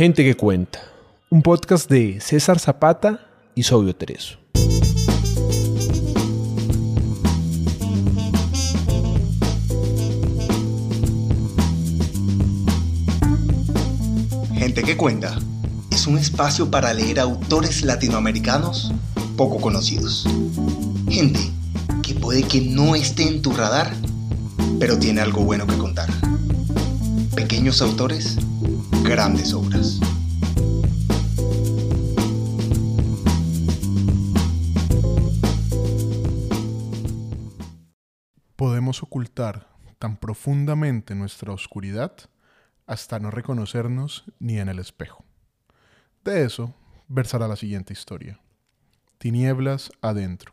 Gente que cuenta, un podcast de César Zapata y Sobio Tereso. Gente que cuenta es un espacio para leer autores latinoamericanos poco conocidos. Gente que puede que no esté en tu radar, pero tiene algo bueno que contar. Pequeños autores, grandes obras. Podemos ocultar tan profundamente nuestra oscuridad hasta no reconocernos ni en el espejo. De eso versará la siguiente historia. Tinieblas adentro,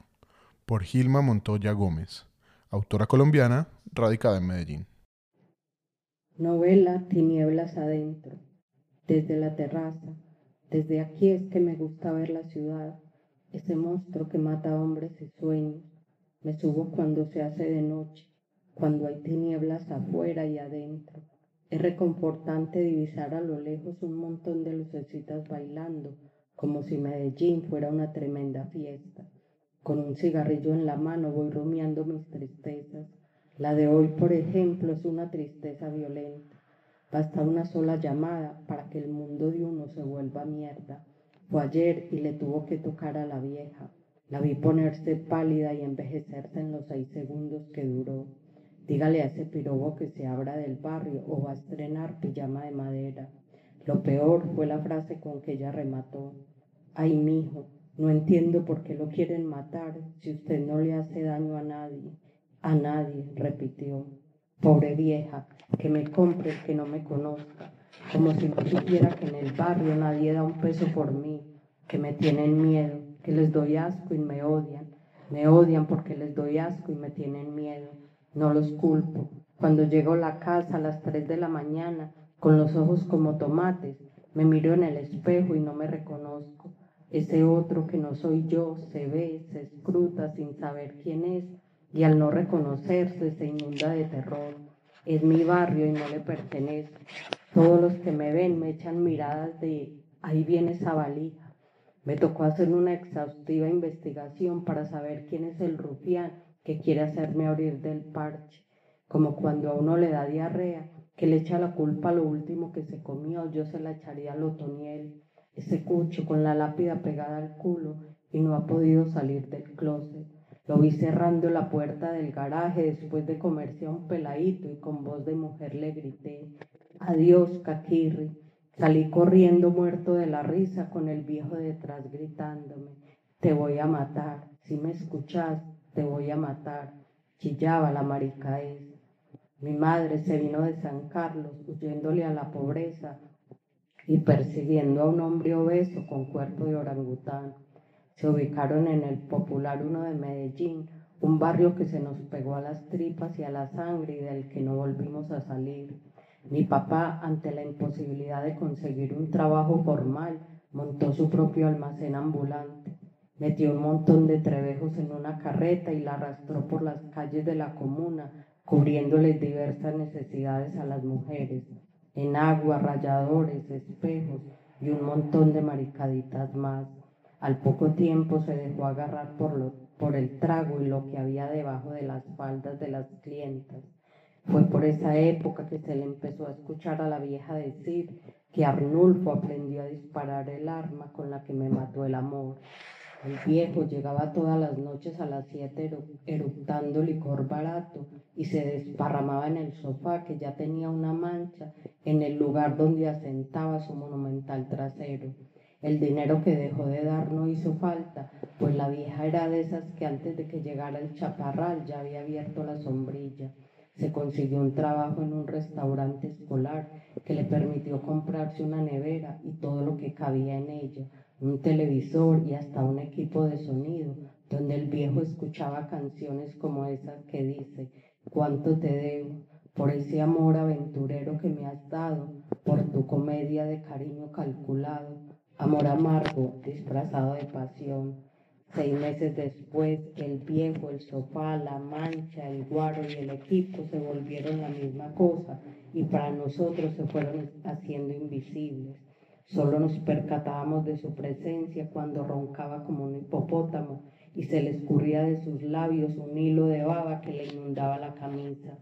por Gilma Montoya Gómez, autora colombiana radicada en Medellín. Novela Tinieblas adentro, desde la terraza, desde aquí es que me gusta ver la ciudad, ese monstruo que mata hombres y sueños. Me subo cuando se hace de noche, cuando hay tinieblas afuera y adentro. Es reconfortante divisar a lo lejos un montón de lucecitas bailando, como si Medellín fuera una tremenda fiesta. Con un cigarrillo en la mano voy rumiando mis tristezas. La de hoy, por ejemplo, es una tristeza violenta. Basta una sola llamada para que el mundo de uno se vuelva mierda. Fue ayer y le tuvo que tocar a la vieja. La vi ponerse pálida y envejecerse en los seis segundos que duró. Dígale a ese pirobo que se abra del barrio o va a estrenar pijama de madera. Lo peor fue la frase con que ella remató. Ay, mijo, no entiendo por qué lo quieren matar si usted no le hace daño a nadie. A nadie, repitió. Pobre vieja, que me compre que no me conozca, como si no supiera que en el barrio nadie da un peso por mí, que me tienen miedo, que les doy asco y me odian. Me odian porque les doy asco y me tienen miedo. No los culpo. Cuando llego a la casa a las 3 de la mañana, con los ojos como tomates, me miro en el espejo y no me reconozco. Ese otro que no soy yo se ve, se escruta sin saber quién es y al no reconocerse se inunda de terror. Es mi barrio y no le pertenece. Todos los que me ven me echan miradas de ahí viene esa valija. Me tocó hacer una exhaustiva investigación para saber quién es el rufián que quiere hacerme abrir del parche, como cuando a uno le da diarrea, que le echa la culpa a lo último que se comió, yo se la echaría al otoniel, ese cucho con la lápida pegada al culo y no ha podido salir del closet. Lo vi cerrando la puerta del garaje después de comerse a un peladito y con voz de mujer le grité, adiós, Caquirri. Salí corriendo muerto de la risa con el viejo detrás gritándome, te voy a matar, si me escuchas, te voy a matar. Chillaba la marica. Mi madre se vino de San Carlos huyéndole a la pobreza y persiguiendo a un hombre obeso con cuerpo de orangután se ubicaron en el Popular 1 de Medellín, un barrio que se nos pegó a las tripas y a la sangre y del que no volvimos a salir. Mi papá, ante la imposibilidad de conseguir un trabajo formal, montó su propio almacén ambulante. Metió un montón de trebejos en una carreta y la arrastró por las calles de la comuna, cubriéndoles diversas necesidades a las mujeres, en agua, rayadores, espejos y un montón de maricaditas más. Al poco tiempo se dejó agarrar por, lo, por el trago y lo que había debajo de las faldas de las clientas. Fue por esa época que se le empezó a escuchar a la vieja decir que Arnulfo aprendió a disparar el arma con la que me mató el amor. El viejo llegaba todas las noches a las siete eructando licor barato y se desparramaba en el sofá que ya tenía una mancha en el lugar donde asentaba su monumental trasero. El dinero que dejó de dar no hizo falta, pues la vieja era de esas que antes de que llegara el chaparral ya había abierto la sombrilla. Se consiguió un trabajo en un restaurante escolar que le permitió comprarse una nevera y todo lo que cabía en ella, un televisor y hasta un equipo de sonido, donde el viejo escuchaba canciones como esas que dice, ¿cuánto te debo? por ese amor aventurero que me has dado, por tu comedia de cariño calculado, Amor amargo, disfrazado de pasión. Seis meses después, el viejo, el sofá, la mancha, el guaro y el equipo se volvieron la misma cosa y para nosotros se fueron haciendo invisibles. Solo nos percatábamos de su presencia cuando roncaba como un hipopótamo y se le escurría de sus labios un hilo de baba que le inundaba la camisa.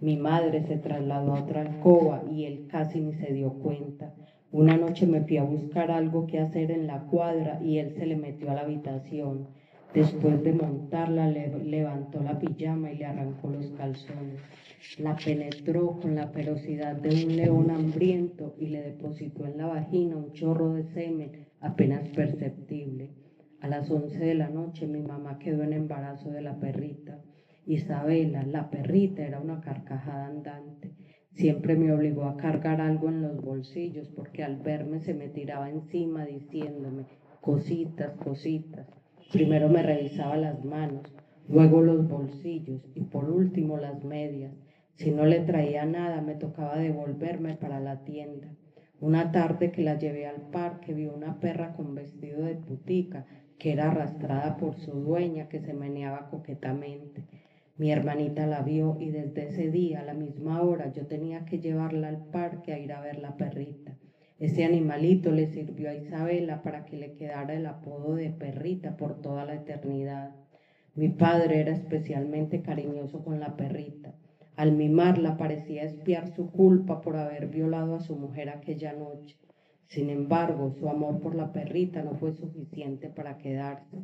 Mi madre se trasladó a otra alcoba y él casi ni se dio cuenta. Una noche me fui a buscar algo que hacer en la cuadra y él se le metió a la habitación. Después de montarla, levantó la pijama y le arrancó los calzones. La penetró con la ferocidad de un león hambriento y le depositó en la vagina un chorro de semen apenas perceptible. A las once de la noche mi mamá quedó en embarazo de la perrita. Isabela, la perrita, era una carcajada andante. Siempre me obligó a cargar algo en los bolsillos porque al verme se me tiraba encima diciéndome cositas, cositas. Primero me revisaba las manos, luego los bolsillos y por último las medias. Si no le traía nada me tocaba devolverme para la tienda. Una tarde que la llevé al parque vi una perra con vestido de putica que era arrastrada por su dueña que se meneaba coquetamente. Mi hermanita la vio y desde ese día a la misma hora yo tenía que llevarla al parque a ir a ver la perrita. Ese animalito le sirvió a Isabela para que le quedara el apodo de perrita por toda la eternidad. Mi padre era especialmente cariñoso con la perrita. Al mimarla parecía espiar su culpa por haber violado a su mujer aquella noche. Sin embargo, su amor por la perrita no fue suficiente para quedarse.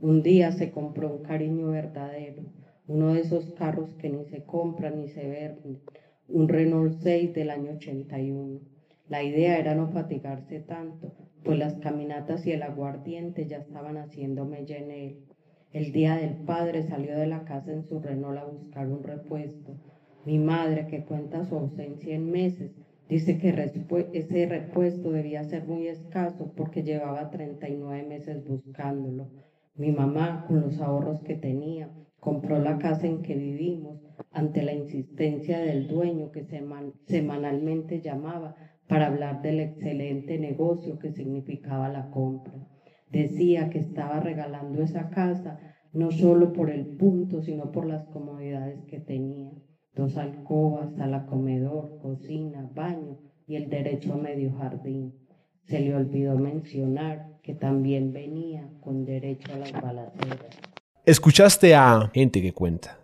Un día se compró un cariño verdadero, uno de esos carros que ni se compran ni se venden, un Renault 6 del año 81. La idea era no fatigarse tanto, pues las caminatas y el aguardiente ya estaban haciéndome en él. El día del padre salió de la casa en su Renault a buscar un repuesto. Mi madre, que cuenta su ausencia en meses, dice que ese repuesto debía ser muy escaso porque llevaba 39 meses buscándolo. Mi mamá, con los ahorros que tenía, compró la casa en que vivimos ante la insistencia del dueño que semanalmente llamaba para hablar del excelente negocio que significaba la compra. Decía que estaba regalando esa casa no solo por el punto, sino por las comodidades que tenía. Dos alcobas, sala comedor, cocina, baño y el derecho a medio jardín. Se le olvidó mencionar que también venía con derecho a las balaceras. Escuchaste a Gente que Cuenta.